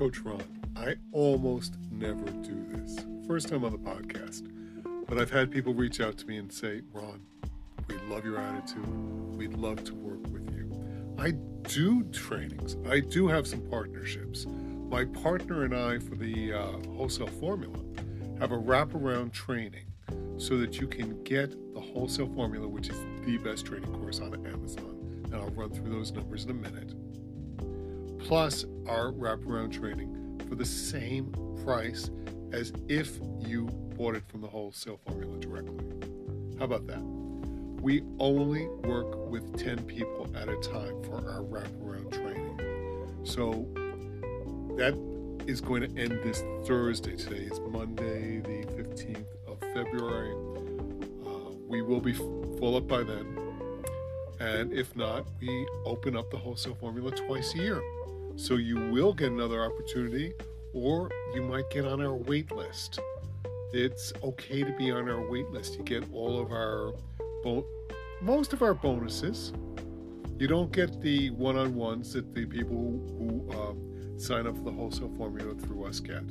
Coach Ron. I almost never do this. First time on the podcast. But I've had people reach out to me and say, Ron, we love your attitude. We'd love to work with you. I do trainings, I do have some partnerships. My partner and I, for the uh, wholesale formula, have a wraparound training so that you can get the wholesale formula, which is the best training course on Amazon. And I'll run through those numbers in a minute. Plus, our wraparound training for the same price as if you bought it from the wholesale formula directly. How about that? We only work with 10 people at a time for our wraparound training. So that is going to end this Thursday. Today is Monday, the 15th of February. Uh, we will be full up by then. And if not, we open up the wholesale formula twice a year. So you will get another opportunity, or you might get on our wait list. It's okay to be on our wait list. You get all of our, bo- most of our bonuses. You don't get the one on ones that the people who um, sign up for the wholesale formula through us get.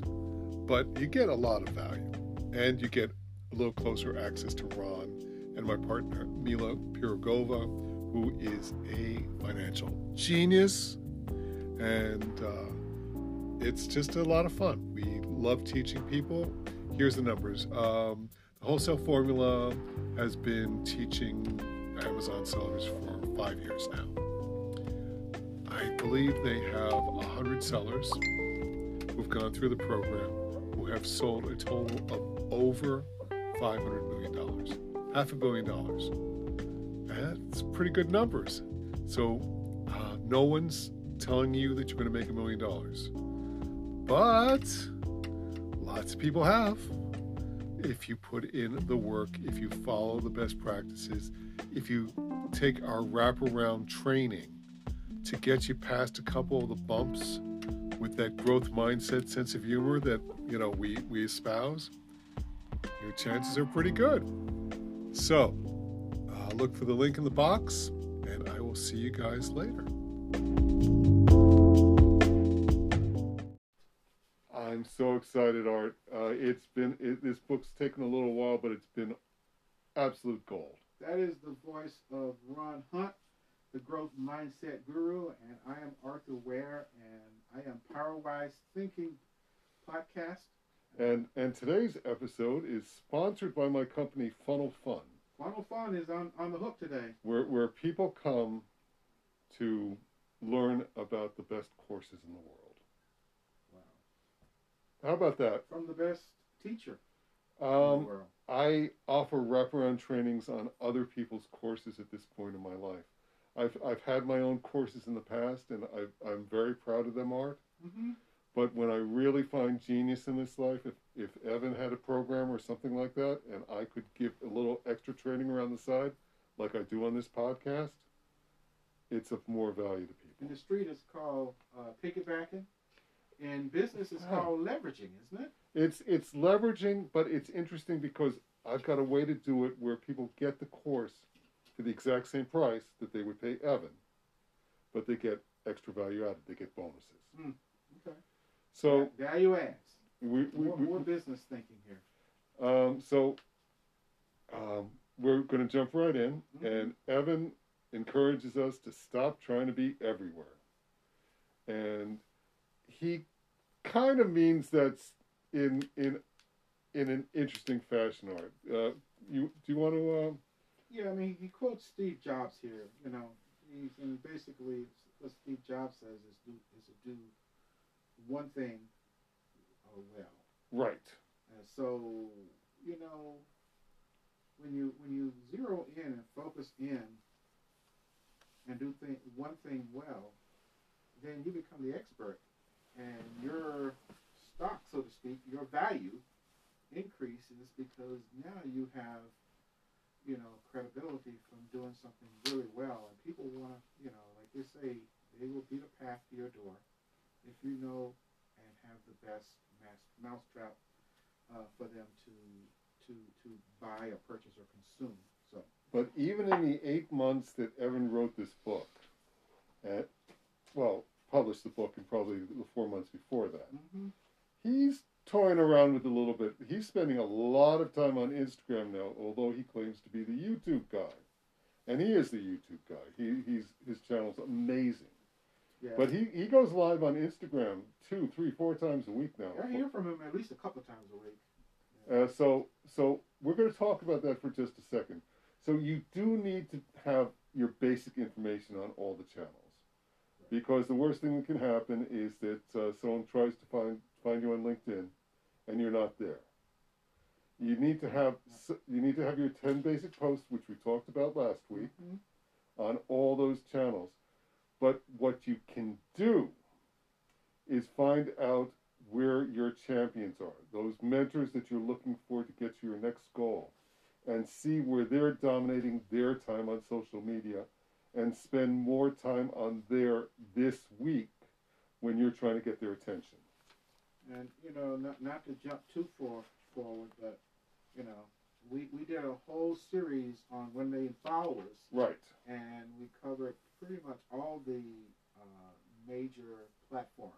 But you get a lot of value, and you get a little closer access to Ron and my partner, Mila Pirogova, who is a financial genius. And uh, it's just a lot of fun. We love teaching people. Here's the numbers. Um, the wholesale formula has been teaching Amazon sellers for five years now. I believe they have a 100 sellers who've gone through the program who have sold a total of over $500 million, half a billion dollars. That's pretty good numbers. So, uh, no one's telling you that you're going to make a million dollars. But lots of people have. If you put in the work, if you follow the best practices, if you take our wraparound training to get you past a couple of the bumps with that growth mindset, sense of humor that you know we, we espouse, your chances are pretty good. So, uh, look for the link in the box, and I will see you guys later. I'm so excited, Art. Uh, it's been it, this book's taken a little while, but it's been absolute gold. That is the voice of Ron Hunt, the growth mindset guru, and I am Arthur Ware, and I am Powerwise Thinking podcast. And and today's episode is sponsored by my company Funnel Fun, Funnel Fun is on, on the hook today. where where people come to learn about the best courses in the world. Wow. How about that? From the best teacher in the Um, world. I offer wraparound trainings on other people's courses at this point in my life. I've, I've had my own courses in the past, and I've, I'm very proud of them, Art. hmm But when I really find genius in this life, if, if Evan had a program or something like that, and I could give a little extra training around the side, like I do on this podcast, it's of more value to In the street, it's called uh, piggybacking. and business, is called leveraging, isn't it? It's it's leveraging, but it's interesting because I've got a way to do it where people get the course for the exact same price that they would pay Evan, but they get extra value added. They get bonuses. Okay. So value adds. we, we, More, we more business thinking here. um, so um, we're going to jump right in, Mhm. and Evan encourages us to stop trying to be everywhere, and he kind of means that's in in in an interesting fashion. Art, uh, you do you want to? Uh, Yeah, I mean, he quotes Steve Jobs here. You know, he's and basically what Steve Jobs says is do is to do one thing well. right. And so, you know, when you when you zero in and focus in and do thing, one thing well, then you become the expert, and your stock, so to speak, your value increases because now you have, you know, credibility from doing something really well, and people want to, you know, like they say, they will beat a path to your door if you know and have the best mousetrap uh, for them to to to buy or purchase or consume. So But even in the eight months that Evan wrote this book, at, well, published the book and probably the four months before that. Mm-hmm. He's toying around with a little bit. He's spending a lot of time on Instagram now, although he claims to be the YouTube guy. And he is the YouTube guy. He, he's, his channel's amazing. Yeah. But he, he goes live on Instagram two, three, four times a week now. I hear from him at least a couple times a week. Uh, so, so we're going to talk about that for just a second. So you do need to have your basic information on all the channels, because the worst thing that can happen is that uh, someone tries to find find you on LinkedIn, and you're not there. You need to have you need to have your ten basic posts, which we talked about last week, Mhm. on all those channels. But what you can do is find out where your champions are, those mentors that you're looking for to get to your next goal, and see where they're dominating their time on social media and spend more time on there this week when you're trying to get their attention. And you know, not not to jump too far forward, but you know, we we did a whole series on one million followers, Right. and we covered pretty much all the uh, major platforms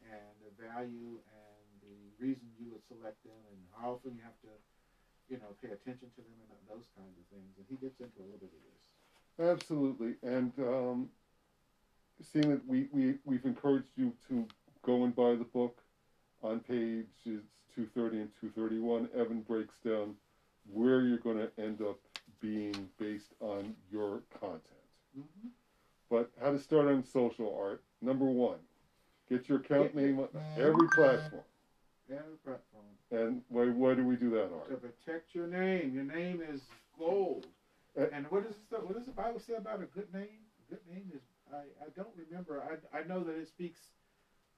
and the value and the reason you would select them and how often you have to, you know, pay attention to them and those kinds of things. And he gets into a little bit of this. Absolutely, and um, seeing that we, we, we've encouraged you to go and buy the book on pages 230 and 231, Evan breaks down where you're going to end up being based on your content. Mm-hmm. But how to start on social art, number one, get your account name on every platform. Platform. And why, why do we do that, To protect your name. Your name is gold. Uh, and what does the, what does the Bible say about a good name? A good name is I, I don't remember. I, I know that it speaks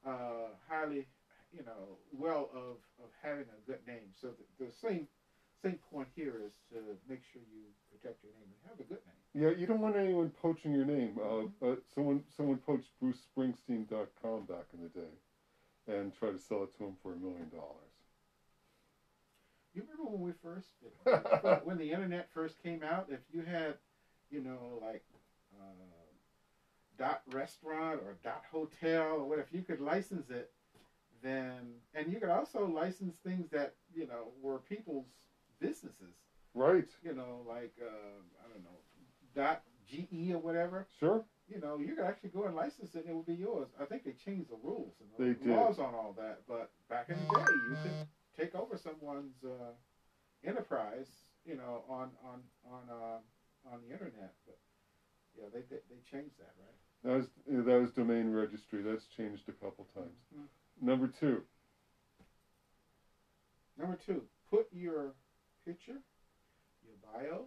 uh, highly, you know, well of, of having a good name. So the, the same same point here is to make sure you protect your name and have a good name. Yeah, you don't want anyone poaching your name. Uh, uh, someone someone poached BruceSpringsteen.com back in the day, and try to sell it to him for a million dollars. You remember when we first, when, the internet first came out, if you had, you know, like uh, dot restaurant or dot hotel or what, if you could license it, then, and you could also license things that, you know, were people's businesses, Right? you know, like, um I don't know, dot GE or whatever, Sure. You know, you could actually go and license it and it would be yours. I think they changed the rules and They the did. laws on all that, but back in the day, you could take over someone's uh, enterprise, you know, on on on uh, on the internet. But yeah, they they, they changed that, right? That was that was domain registry. That's changed a couple times. Mhm. Number two, Number two, put your picture, your bio,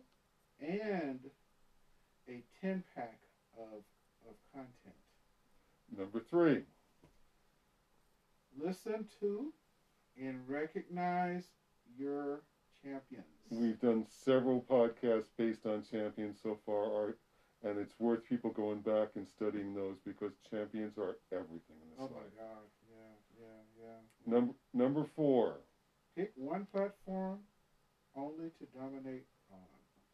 and a ten pack of of content. number three, Listen to and recognize your champions. we've done several podcasts based on champions so far, Art, and it's worth people going back and studying those because champions are everything in this Oh my life. God! Yeah, yeah, yeah. Number number four, Pick one platform only to dominate.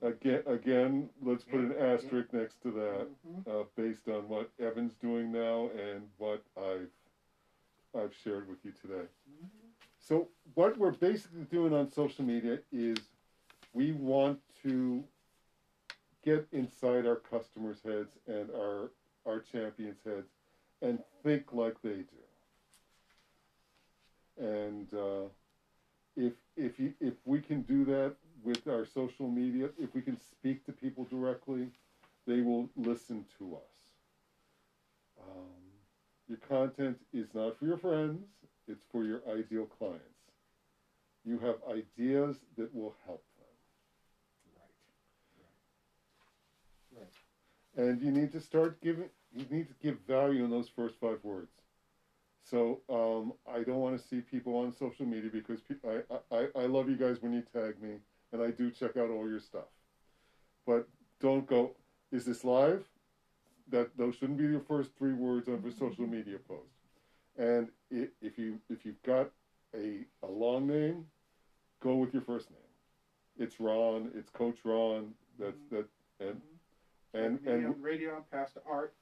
Again again, let's put an asterisk next to that. Mhm. uh, based on what Evan's doing now and what I've I've shared with you today. Mhm. So what we're basically doing on social media is we want to get inside our customers' heads and our our champions' heads and think like they do. And uh, if if you if we can do that with our social media, if we can speak to people directly, they will listen to us. Um, your content is not for your friends, it's for your ideal clients. You have ideas that will help them. Right. Right. And you need to start giving, you need to give value in those first five words. So um, I don't want to see people on social media because pe- I, I, I love you guys when you tag me, and I do check out all your stuff. But don't go, is this live? That those shouldn't be your first three words of a social media post. And i if you if you've got a a long name, go with your first name. It's Ron. It's Coach Ron. That's that and Mhm. and and radio and Pastor Art.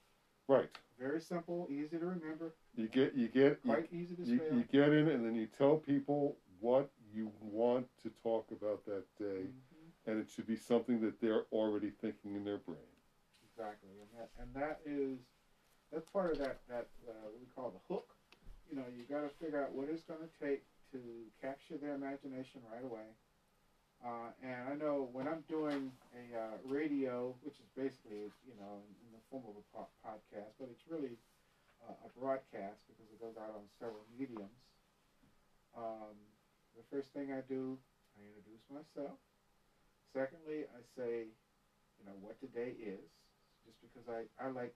Right. Very simple, easy to remember, You get you get you, easy to you, you get in and then you tell people what you want to talk about that day Mhm. and it should be something that they're already thinking in their brain. Exactly, and that and that is that's part of that that uh, what we call the hook. You know, you got to figure out what it's going to take to capture their imagination right away. Uh, and I know when I'm doing a uh, radio, which is basically you know in, in the form of a po- podcast, but it's really uh, a broadcast because it goes out on several mediums. Um, the first thing I do, I introduce myself. Secondly, I say, you know, what today is, just because I, I like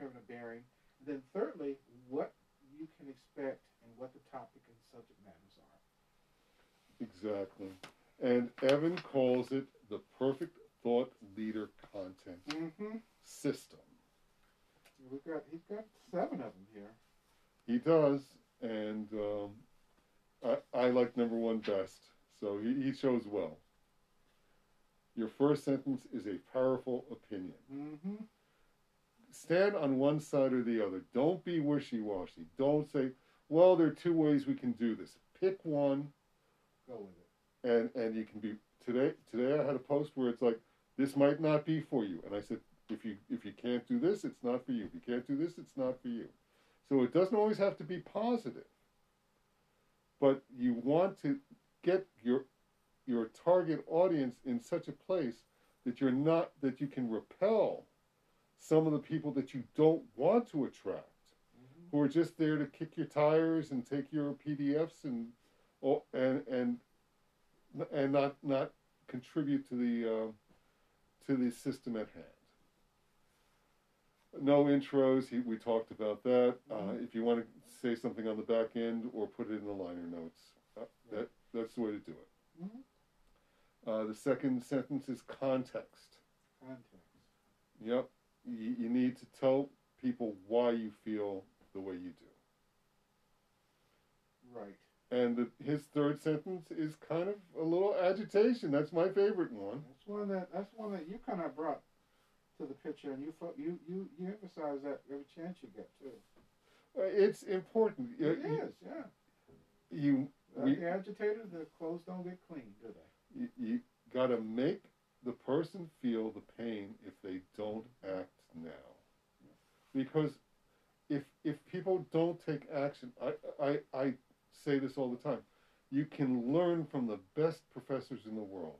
having a bearing. And then thirdly, what you can expect and what the topic and subject matters are. Exactly. And Evan calls it the perfect thought leader content Mm-hmm. system. We've got he's got seven of them here. He does, and um, I, I like number one best, so he, he shows well. Your first sentence is a powerful opinion. Mm-hmm. Stand on one side or the other. Don't be wishy washy. Don't say, well, there are two ways we can do this. Pick one, Go with it. and, and you can be. Today, today I had a post where it's like, this might not be for you. And I said, if you if you can't do this, it's not for you. If you can't do this, it's not for you. So it doesn't always have to be positive. But you want to get your your target audience in such a place that you're not that you can repel some of the people that you don't want to attract Mm-hmm. who are just there to kick your tires and take your PDFs and and and and not not contribute to the uh, to the system at hand. No intros. He, we talked about that. Uh, Mhm. if you want to say something on the back end or put it in the liner notes, uh, that that's the way to do it. Mhm. Uh, the second sentence is context. Context. Yep. You, you need to tell people why you feel the way you do. Right. And the, his third sentence is kind of a little agitation. That's my favorite one. That's one that that's one that you kind of brought the picture, and you fo- you you you emphasize that every chance you get too. Uh, It's important. It You- you- yeah. You, Uh, we, the agitated, the clothes don't get clean, do they? you, you got to make the person feel the pain if they don't act now. Because if if people don't take action, I, I, I say this all the time. You can learn from the best professors in the world,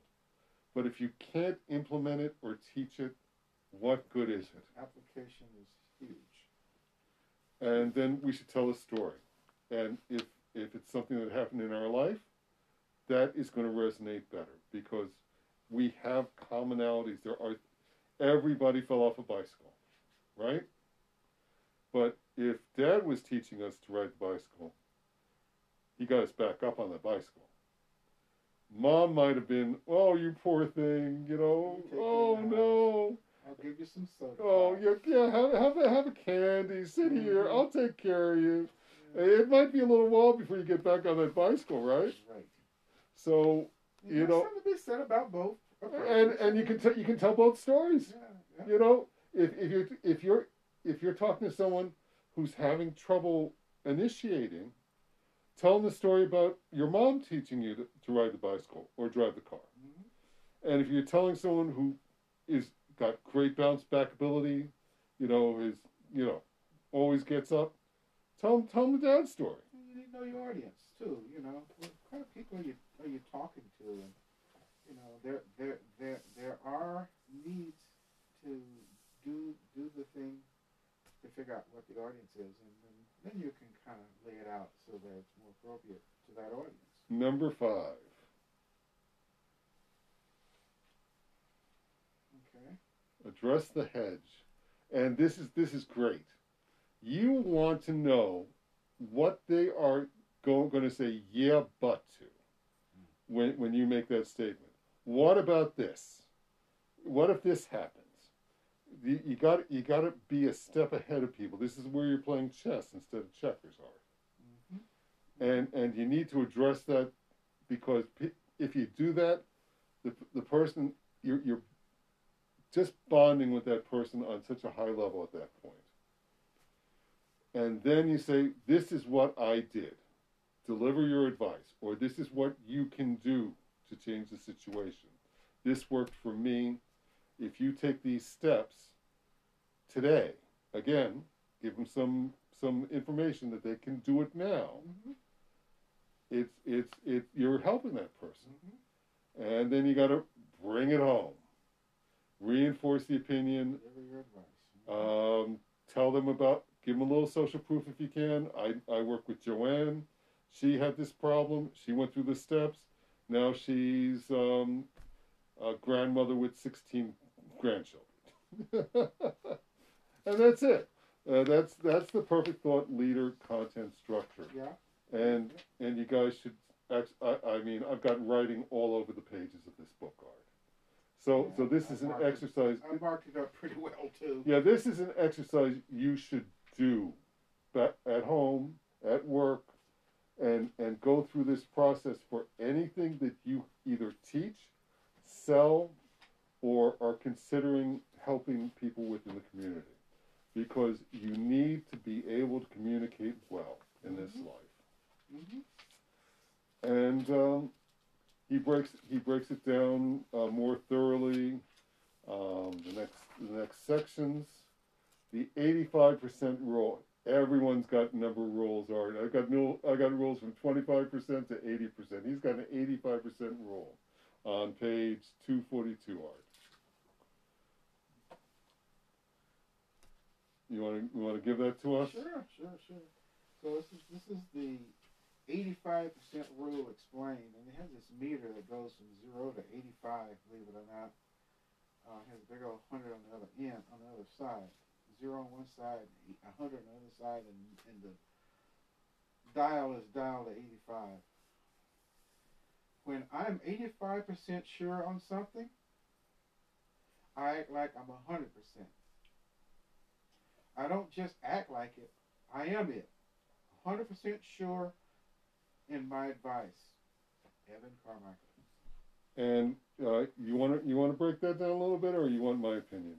but if you can't implement it or teach it, what good is it? Application is huge. and then we should tell a story. And if if it's something that happened in our life, that is going to resonate better because we have commonalities. There are everybody fell off a bicycle, right? But if Dad was teaching us to ride the bicycle, he got us back up on the bicycle. Mom might have been, "Oh, you poor thing," you know. Oh no. I'll give you some soda. Oh, yeah, yeah. Have, have, a, have a candy. Sit here. Mhm. I'll take care of you. It might be a little while before you get back on that bicycle, right? Right. So, You, You know, something to be said about both. and and you can tell you can tell both stories. Yeah, yeah. You know, if if you're if you're if you're talking to someone who's having trouble initiating, tell them the story about your mom teaching you to, to ride the bicycle or drive the car. Mhm. And if you're telling someone who is got great bounce back ability, you know, is you know, always gets up, tell them tell them the dad story. You need to know your audience too. You know, what kind of people are you are you talking to, and you know, there there there there are needs to do do the thing to figure out what the audience is, and then, then you can kind of lay it out so that it's more appropriate to that audience. Number five, Okay. Address the hedge. And this is this is great. You want to know what they are go, going to say yeah but to when when you make that statement. What about this? What if this happens? You, you got you got to be a step ahead of people. This is where you're playing chess instead of checkers are. Mm-hmm. and and you need to address that because if you do that, the the person you're you're just bonding with that person on such a high level at that point. and then you say, This is what I did. Deliver your advice, or this is what you can do to change the situation. This worked for me. If you take these steps today, again, give them some some information that they can do it now. Mm-hmm. It's it's it you're helping that person. Mm-hmm. And then you got to bring it home. Reinforce the opinion. Deliver your advice. Um, tell them about, give them a little social proof if you can. I, I work with Joanne. She had this problem. She went through the steps. Now she's um, a grandmother with 16 grandchildren. and that's it. Uh, that's that's the perfect thought leader content structure. yeah. And and you guys should. I, I mean, I've got writing all over the pages of this book art. So so this is an marked it- exercise. I marked it up pretty well too. Yeah, this is an exercise you should do, at home, at work, and and go through this process for anything that you either teach, sell, or are considering helping people within the community, because you need to be able to communicate well in this Mhm. life Mm-hmm. and um, he breaks he breaks it down uh, more thoroughly. Um, the next the next sections, the eighty five percent rule. Everyone's got number rules. Art. I got no, I got rules from twenty five percent to eighty percent. He's got an eighty five percent rule on page two forty two. Art. You want to you want to give that to us? Sure, sure, sure. So this is this is the eighty-five percent rule explained, and it has this meter that goes from zero to eighty-five. Believe it or not, uh, it has a big old hundred on the other end, on the other side. Zero on one side, hundred on the other side, and, and the dial is dialed to eighty-five. When I'm eighty-five percent sure on something, I act like I'm hundred percent. I don't just act like it. I am it. 100% sure in my advice. Evan Carmichael. And uh, you want to you want to break that down a little bit, or you want my opinion?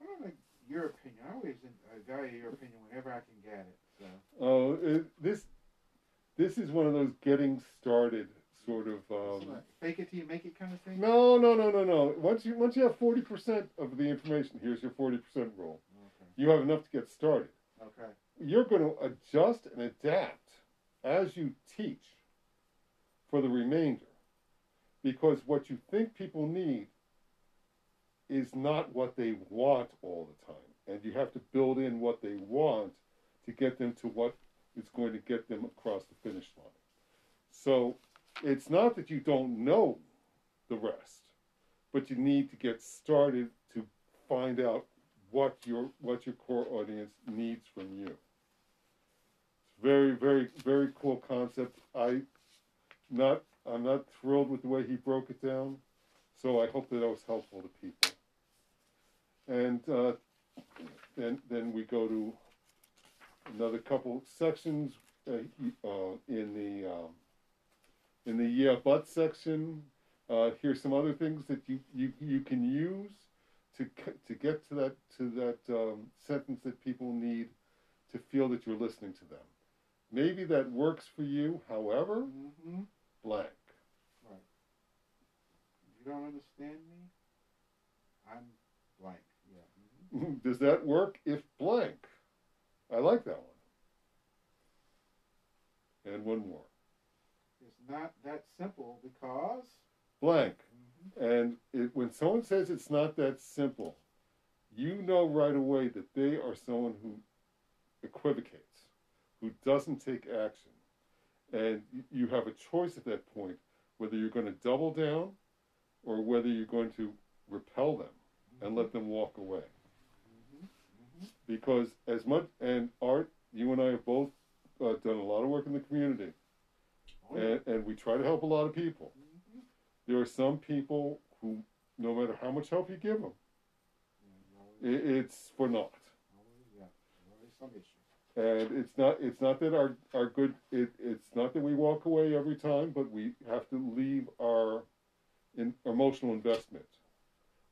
I don't like your opinion. I always value your opinion whenever I can get it. So. Oh, it, this this is one of those getting started sort of. Um, like fake it till you make it kind of thing? no, no, no, no, no. Once you once you have forty percent of the information, here's your forty percent rule. Okay. You have enough to get started. Okay. You're going to adjust and adapt as you teach for the remainder, because what you think people need is not what they want all the time, and you have to build in what they want to get them to what is going to get them across the finish line. So it's not that you don't know the rest, but you need to get started to find out what your what your core audience needs from you. Very very very cool concept. I not I'm not thrilled with the way he broke it down, so I hope that that was helpful to people. And uh, then then we go to another couple sections uh, uh, in the um, in the yeah but section. Uh, here's some other things that you, you, you can use to to get to that to that um, sentence that people need to feel that you're listening to them. Maybe that works for you. However, Mm-hmm. blank. If you don't understand me, I'm blank. Yeah. hmm Does that work if blank? I like that one. And one more. It's not that simple because. Blank. hmm And it, when someone says it's not that simple, you know right away that they are someone who equivocates, who doesn't take action. And you have a choice at that point whether you're going to double down or whether you're going to repel them and let them walk away. hmm hmm Because as much, and Art, you and I have both uh, done a lot of work in the community, Oh, and, and we try to help a lot of people. There are some people who, no matter how much help you give them, Yeah, you always- i it's for naught. some issue. And it's not it's not that our our good it, it's not that we walk away every time, but we have to leave our in, emotional investment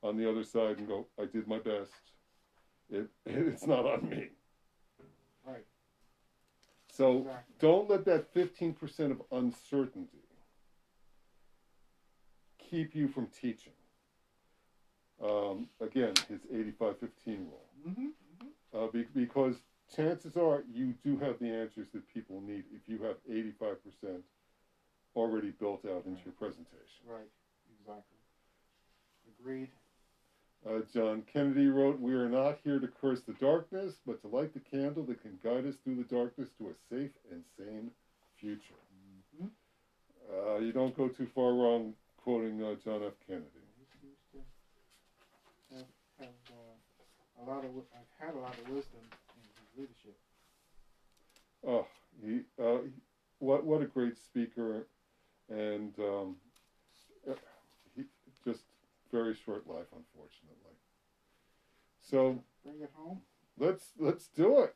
on the other side and go, I did my best. It it's not on me. Right. So Exactly. don't let that 15% of uncertainty keep you from teaching. Um, again, his 85 15 rule. Mm-hmm. Uh, be, because chances are you do have the answers that people need if you have 85% already built out into your presentation. Right. Exactly. Agreed. Uh, John Kennedy wrote, We are not here to curse the darkness, but to light the candle that can guide us through the darkness to a safe and sane future. Mm-hmm. Uh, you don't go too far wrong quoting uh, John F. Kennedy. To have, uh, a lot of. I've had a lot of wisdom leadership. Oh, he, uh, what what a great speaker, and um, uh, he just very short life, unfortunately. So Bring it home. let's let's do it.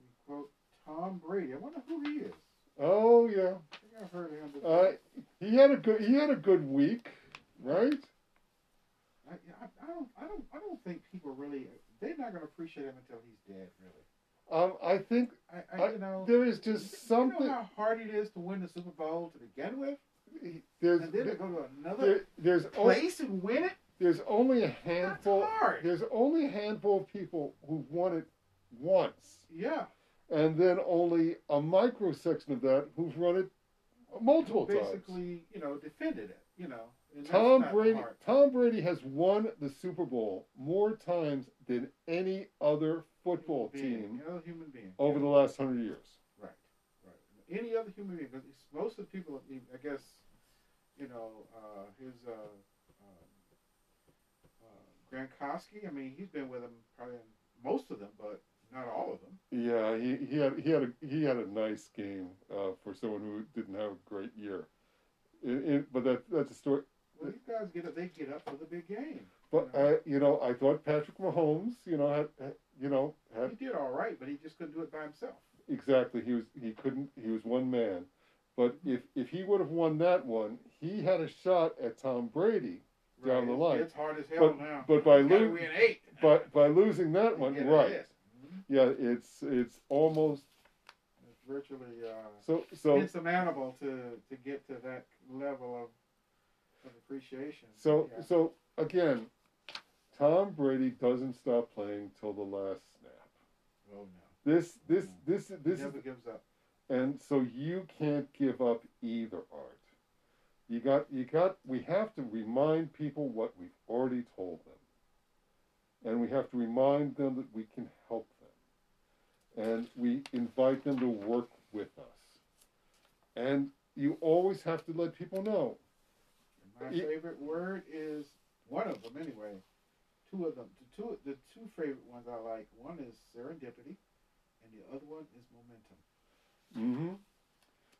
We quote Tom Brady. I wonder who he is. Oh yeah, I think I've heard of him before. uh, he had a good he had a good week, right? I, I, I don't. I don't. I don't think people really. They're not going to appreciate him until he's dead. Really. Um, I think I. I, you know. there is you just something. know how hard it is to win the Super Bowl to begin with, There's and then to go to another there's only, place and win it. there's only a handful. That's hard. There's only a handful of people who've won it once. Yeah. and then only a microsection of that who've run it multiple times. Basically, you know, defended it. You know. Tom Brady. Tom Brady has won the Super Bowl more times than any other football Human team human being. over the last hundred years. Right, right. Any other human being, because most of the people, I guess, you know, uh, his uh, um, uh, Gronkowski. I mean, he's been with them probably in most of them, but not all of them. Yeah, he, he had he had a he had a nice game uh, for someone who didn't have a great year. It, it, but that that's a story. Well, these guys get up. They get up for the big game. But uh, you know, I thought Patrick Mahomes, you know, had, had you know had He did all right, but he just couldn't do it by himself. Exactly. He was he couldn't he was one man. But if if he would have won that one, he had a shot at Tom Brady. Down the line. It's hard as hell But- now. but by You gotta lo- win eight. But by losing that one, right. Mhm. Yeah, it's it's almost It's virtually uh, so so insurmountable to to get to that level of, of appreciation. so Yeah. so again, Tom Brady doesn't stop playing till the last snap. oh no, This this mm. this he this is never gives up. And so you can't give up either art. You got you got we have to remind people what we've already told them. And we have to remind them that we can help them. And we invite them to work with us. And you always have to let people know. My Ye- favorite word is one of them anyway. Two of them. The two the two favorite ones I like. One is serendipity, and the other one is momentum. Mm-hmm.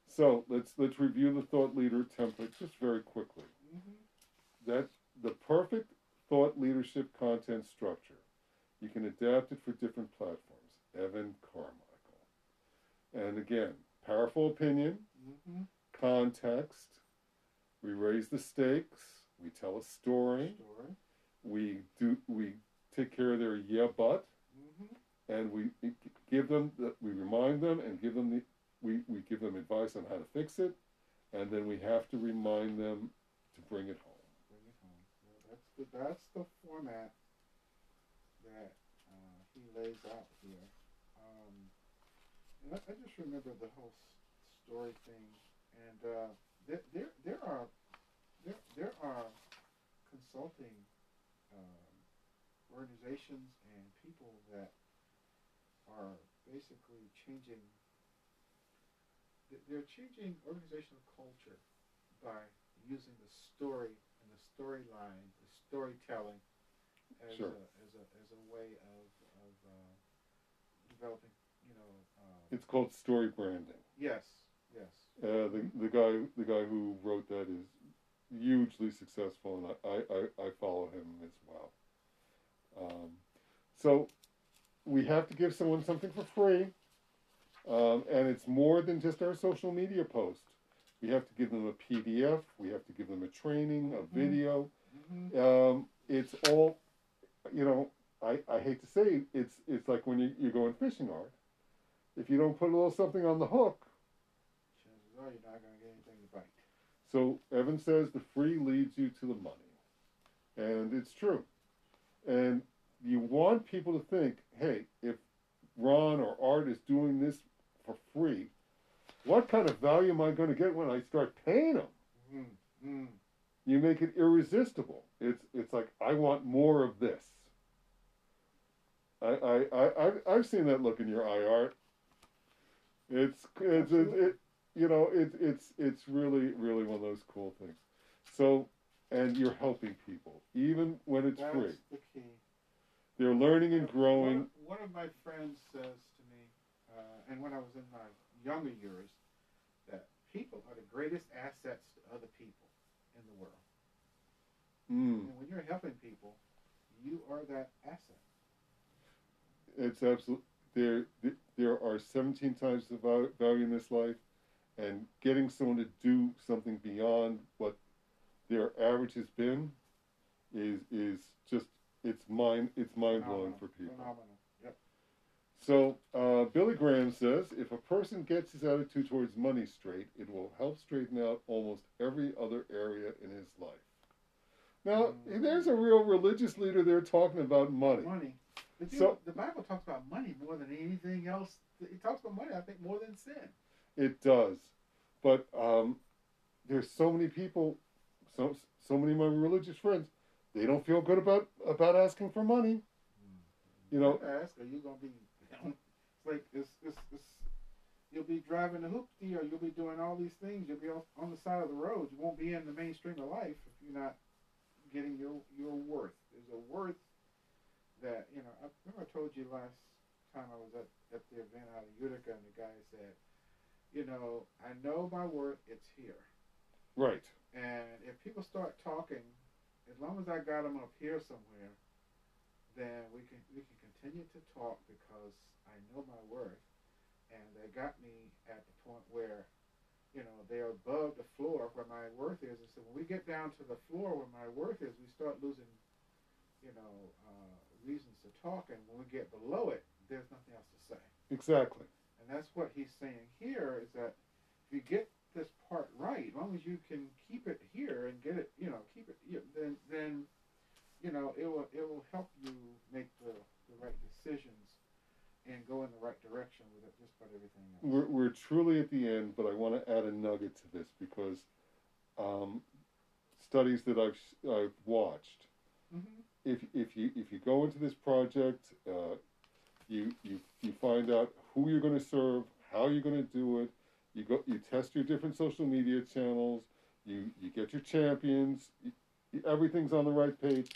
So let's let's review the thought leader template just very quickly. Mm-hmm. that the perfect thought leadership content structure. You can adapt it for different platforms. Evan Carmichael. And again, powerful opinion, Mm-hmm. context. We raise the stakes. We tell a story. Story. We do. We take care of their yeah but, Mm-hmm. and we give them. The, we remind them and give them the. We, we give them advice on how to fix it, and then we have to remind them to bring it home. Bring it home. Yeah, that's the that's the format that uh, he lays out here. Um, and I, I just remember the whole story thing, and uh, there, there there are there there are consulting um, organizations and people that are basically changing. they- They're changing organizational culture by using the story and the storyline, the storytelling, as Sure. a, as a as a way of of uh, developing. You know, uh, It's called story branding. yes, yes. Uh, the the guy the guy who wrote that is hugely successful, and I I, I follow him as well. Um, so we have to give someone something for free, um, and it's more than just our social media post. We have to give them a PDF. We have to give them a training, a Mhm. video. Mm-hmm. Um, it's all, you know. I, I hate to say it, it's it's like when you, you're going fishing art. if you don't put a little something on the hook. You're not going to get anything to bite. So Evan says the free leads you to the money. And it's true. And you want people to think, hey, if Ron or Art is doing this for free, what kind of value am I going to get when I start paying them? Mm, mm. You make it irresistible. It's it's like I want more of this. I I I I've, I've seen that look in your eye, Art. It's it's it, it you know it's it's it's really really one of those cool things. So and you're helping people even when it's That's free. the key. They're learning and growing. One, one of my friends says to me, uh, and when I was in my younger years, that people are the greatest assets to other people in the world. Mm, And when you're helping people, you are that asset. it's absolute. There there are 17 times the value in this life, and getting someone to do something beyond what their average has been is is just it's mind it's mind blowing for people. Phenomenal. Yep. So uh, Billy Graham says if a person gets his attitude towards money straight, it will help straighten out almost every other area in his life. Now Mm. there's a real religious leader there talking about money. Money. But So- know, the Bible talks about money more than anything else. It talks about money, I think, more than sin. It does, but um, there's so many people, so so many of my religious friends, they don't feel good about about asking for money. You know, ask, are you gonna be? It's like it's, it's, it's you'll be driving the hoopty, or you'll be doing all these things. You'll be off on the side of the road. You won't be in the mainstream of life if you're not getting your your worth. There's a worth that you know. I remember I told you last time I was at at the event out of Utica, and the guy said, you know, I know my worth. It's here. right? And if people start talking, as long as I got them up here somewhere, then we can we can continue to talk because I know my worth, and they got me at the point where, you know, they're above the floor where my worth is. And so when we get down to the floor where my worth is, we start losing, you know, uh, reasons to talk. And when we get below it, there's nothing else to say. Exactly. And that's what he's saying here is that if you get this part right, as long as you can keep it here and get it, you know, keep it, you then then you know it will it will help you make the, the right decisions and go in the right direction with it, just about everything else. We're we're truly at the end, but I want to add a nugget to this because um, studies that I've I've watched. hmm if if you if you go into this project, uh, you you you find out who you're going to serve, how you're going to do it. You go you test your different social media channels. You you get your champions. You, everything's on the right page.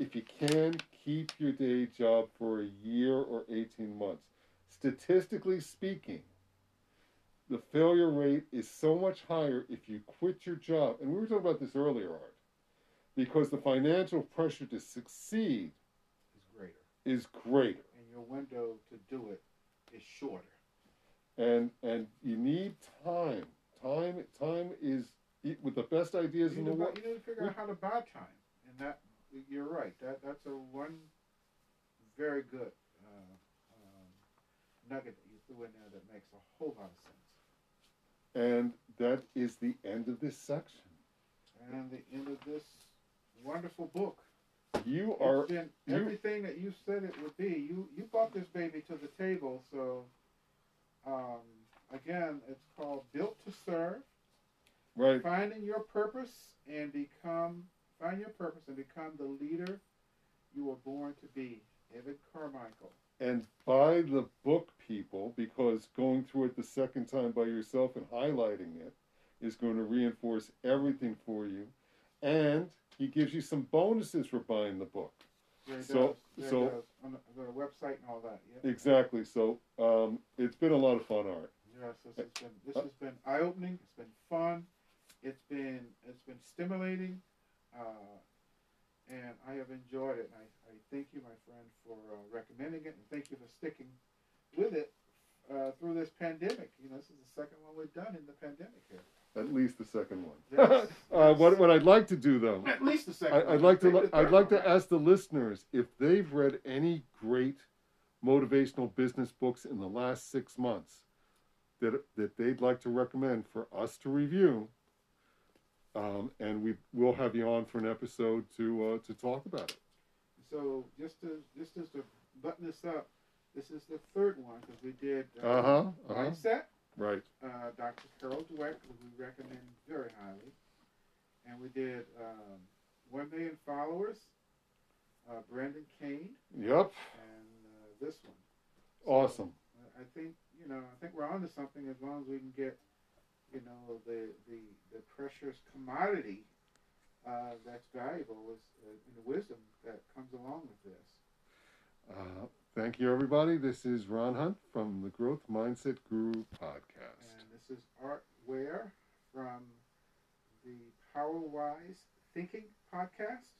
If you can keep your day job for a year or eighteen months, statistically speaking, the failure rate is so much higher if you quit your job. And we were talking about this earlier, Art because the financial pressure to succeed Is greater, is greater and your window to do it is shorter. and and you need time time time is with the best ideas You in the world you need to figure out how to buy time, and that you're right. That that's a one very good uh, um, nugget that you threw in there that makes a whole lot of sense. and that is the end of this section And the end of this wonderful book. you are It's you- everything that you said it would be. You you brought this to the table, so um, again, it's called Built to Serve. right Finding your purpose and become find your purpose and become the leader you were born to be. David Carmichael. and buy the book people because going through it the second time by yourself and highlighting it is going to reinforce everything for you and he gives you some bonuses for buying the book There it So- does. There it so- does. on the, the website and all that. Yeah. Exactly. So um, it's been a lot of fun, Art. Yes, this has been this has been eye opening. It's been fun. It's been it's been stimulating, uh, and I have enjoyed it. And I, I thank you, my friend, for uh, recommending it, and thank you for sticking with it uh, through this pandemic. You know, this is the second one we've done in the pandemic here. At least the second one. Yes. uh, what, what I'd like to do, though, At least the second. I, one. I'd like to I'd like to ask the listeners if they've read any great motivational business books in the last six months that that they'd like to recommend for us to review. Um, and we will have you on for an episode to uh, to talk about it. So just to just to button this up, this is the third one because we did uh, Uh huh. Uh huh. mindset. Right. uh, Dr. Carol Dweck, who we recommend very highly. And we did um, 1 million followers, uh, Brendan Kane, Yep. and uh, this one. So, Awesome. I think, you know, I think we're onto something as long as we can get, you know, the, the, the precious commodity uh, that's valuable is, uh, and the wisdom that comes along with this. Uh, thank you, everybody. This is Ron Hunt from the Growth Mindset Guru podcast. And this is Art Ware from the Power Wise Thinking podcast.